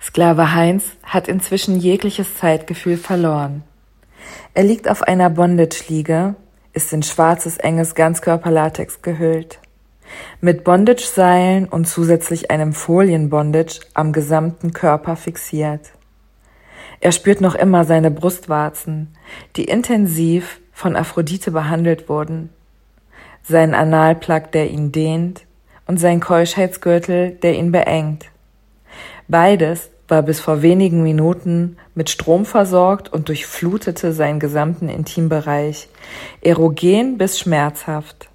Sklave Heinz hat inzwischen jegliches Zeitgefühl verloren. Er liegt auf einer Bondage-Liege, ist in schwarzes, enges Ganzkörperlatex gehüllt. Mit Bondage-Seilen und zusätzlich einem Folien-Bondage am gesamten Körper fixiert. Er spürt noch immer seine Brustwarzen, die intensiv von Aphrodite behandelt wurden, seinen Analplug, der ihn dehnt, und sein Keuschheitsgürtel, der ihn beengt. Beides war bis vor wenigen Minuten mit Strom versorgt und durchflutete seinen gesamten Intimbereich, erogen bis schmerzhaft.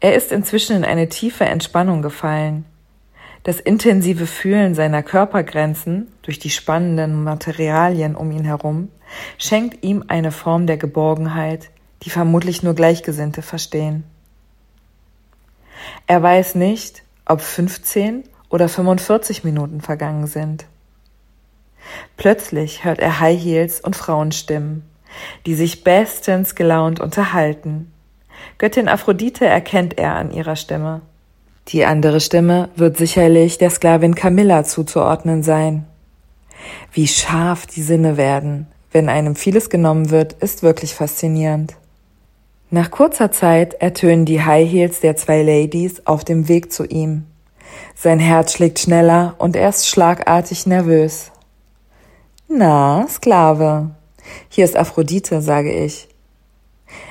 Er ist inzwischen in eine tiefe Entspannung gefallen. Das intensive Fühlen seiner Körpergrenzen durch die spannenden Materialien um ihn herum schenkt ihm eine Form der Geborgenheit, die vermutlich nur Gleichgesinnte verstehen. Er weiß nicht, ob 15 oder 45 Minuten vergangen sind. Plötzlich hört er High Heels und Frauenstimmen, die sich bestens gelaunt unterhalten. Göttin Aphrodite erkennt er an ihrer Stimme. Die andere Stimme wird sicherlich der Sklavin Camilla zuzuordnen sein. Wie scharf die Sinne werden, wenn einem vieles genommen wird, ist wirklich faszinierend. Nach kurzer Zeit ertönen die High Heels der zwei Ladies auf dem Weg zu ihm. Sein Herz schlägt schneller und er ist schlagartig nervös. Na, Sklave, hier ist Aphrodite, sage ich.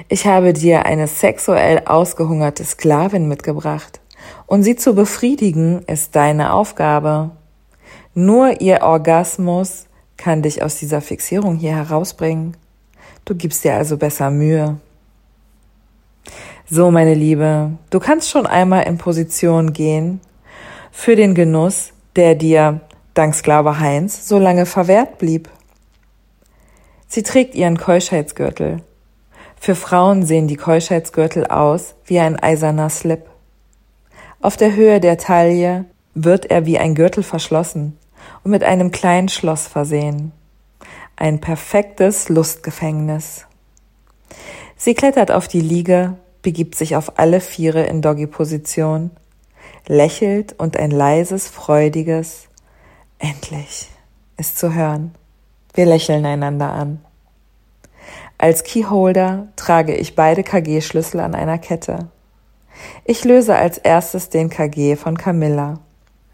Ich habe dir eine sexuell ausgehungerte Sklavin mitgebracht, und sie zu befriedigen ist deine Aufgabe. Nur ihr Orgasmus kann dich aus dieser Fixierung hier herausbringen. Du gibst dir also besser Mühe. So, meine Liebe, du kannst schon einmal in Position gehen für den Genuss, der dir, dank Sklave Heinz, so lange verwehrt blieb. Sie trägt ihren Keuschheitsgürtel. Für Frauen sehen die Keuschheitsgürtel aus wie ein eiserner Slip. Auf der Höhe der Taille wird er wie ein Gürtel verschlossen und mit einem kleinen Schloss versehen. Ein perfektes Lustgefängnis. Sie klettert auf die Liege, begibt sich auf alle Viere in Doggy-Position lächelt und ein leises, freudiges Endlich ist zu hören. Wir lächeln einander an. Als Keyholder trage ich beide KG-Schlüssel an einer Kette. Ich löse als erstes den KG von Camilla.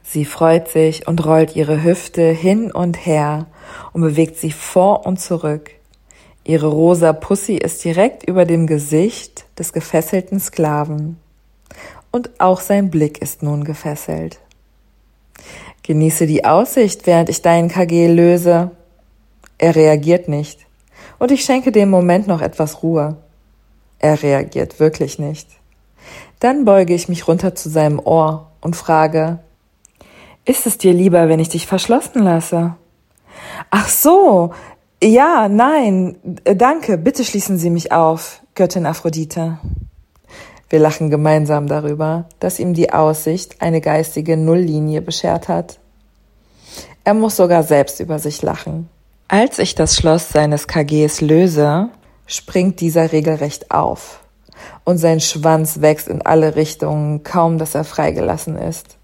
Sie freut sich und rollt ihre Hüfte hin und her und bewegt sie vor und zurück. Ihre rosa Pussy ist direkt über dem Gesicht des gefesselten Sklaven und auch sein Blick ist nun gefesselt. Genieße die Aussicht, während ich deinen KG löse. Er reagiert nicht, und ich schenke dem Moment noch etwas Ruhe. Er reagiert wirklich nicht. Dann beuge ich mich runter zu seinem Ohr und frage, ist es dir lieber, wenn ich dich verschlossen lasse? Ach so, ja, nein, danke, bitte schließen Sie mich auf, Göttin Aphrodite. Wir lachen gemeinsam darüber, dass ihm die Aussicht eine geistige Nulllinie beschert hat. Er muss sogar selbst über sich lachen. Als ich das Schloss seines KGs löse, springt dieser regelrecht auf und sein Schwanz wächst in alle Richtungen, kaum dass er freigelassen ist.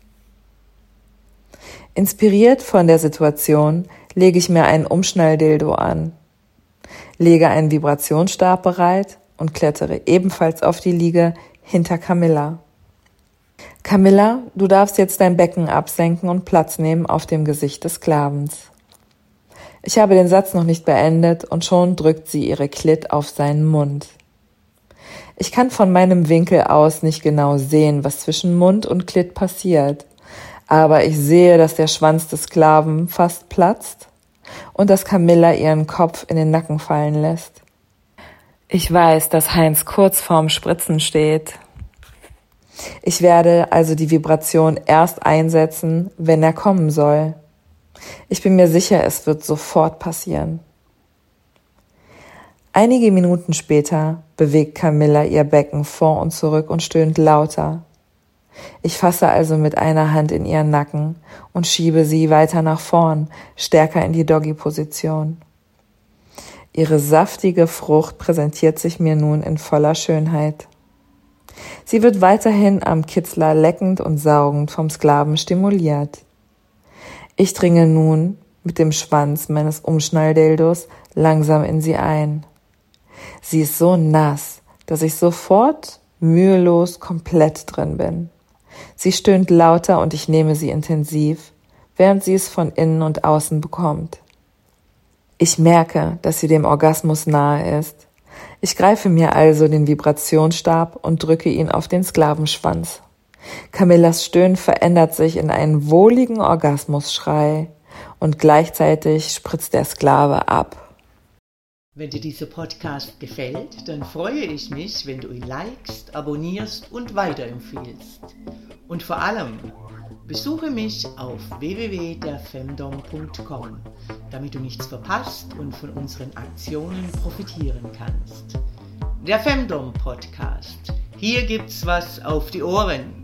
Inspiriert von der Situation lege ich mir einen Umschnalldildo an, lege einen Vibrationsstab bereit und klettere ebenfalls auf die Liege hinter Camilla. Camilla, du darfst jetzt dein Becken absenken und Platz nehmen auf dem Gesicht des Sklavens. Ich habe den Satz noch nicht beendet und schon drückt sie ihre Klit auf seinen Mund. Ich kann von meinem Winkel aus nicht genau sehen, was zwischen Mund und Klit passiert, aber ich sehe, dass der Schwanz des Sklaven fast platzt und dass Camilla ihren Kopf in den Nacken fallen lässt. Ich weiß, dass Heinz kurz vorm Spritzen steht. Ich werde also die Vibration erst einsetzen, wenn er kommen soll. Ich bin mir sicher, es wird sofort passieren. Einige Minuten später bewegt Camilla ihr Becken vor und zurück und stöhnt lauter. Ich fasse also mit einer Hand in ihren Nacken und schiebe sie weiter nach vorn, stärker in die Doggy-Position. Ihre saftige Frucht präsentiert sich mir nun in voller Schönheit. Sie wird weiterhin am Kitzler leckend und saugend vom Sklaven stimuliert. Ich dringe nun mit dem Schwanz meines Umschnalldildos langsam in sie ein. Sie ist so nass, dass ich sofort mühelos komplett drin bin. Sie stöhnt lauter und ich nehme sie intensiv, während sie es von innen und außen bekommt. Ich merke, dass sie dem Orgasmus nahe ist. Ich greife mir also den Vibrationsstab und drücke ihn auf den Sklavenschwanz. Camillas Stöhnen verändert sich in einen wohligen Orgasmusschrei und gleichzeitig spritzt der Sklave ab. Wenn dir dieser Podcast gefällt, dann freue ich mich, wenn du ihn likest, abonnierst und weiterempfiehlst. Und vor allem, besuche mich auf www.derfemdom.com, damit du nichts verpasst und von unseren Aktionen profitieren kannst. Der Femdom Podcast. Hier gibt's was auf die Ohren.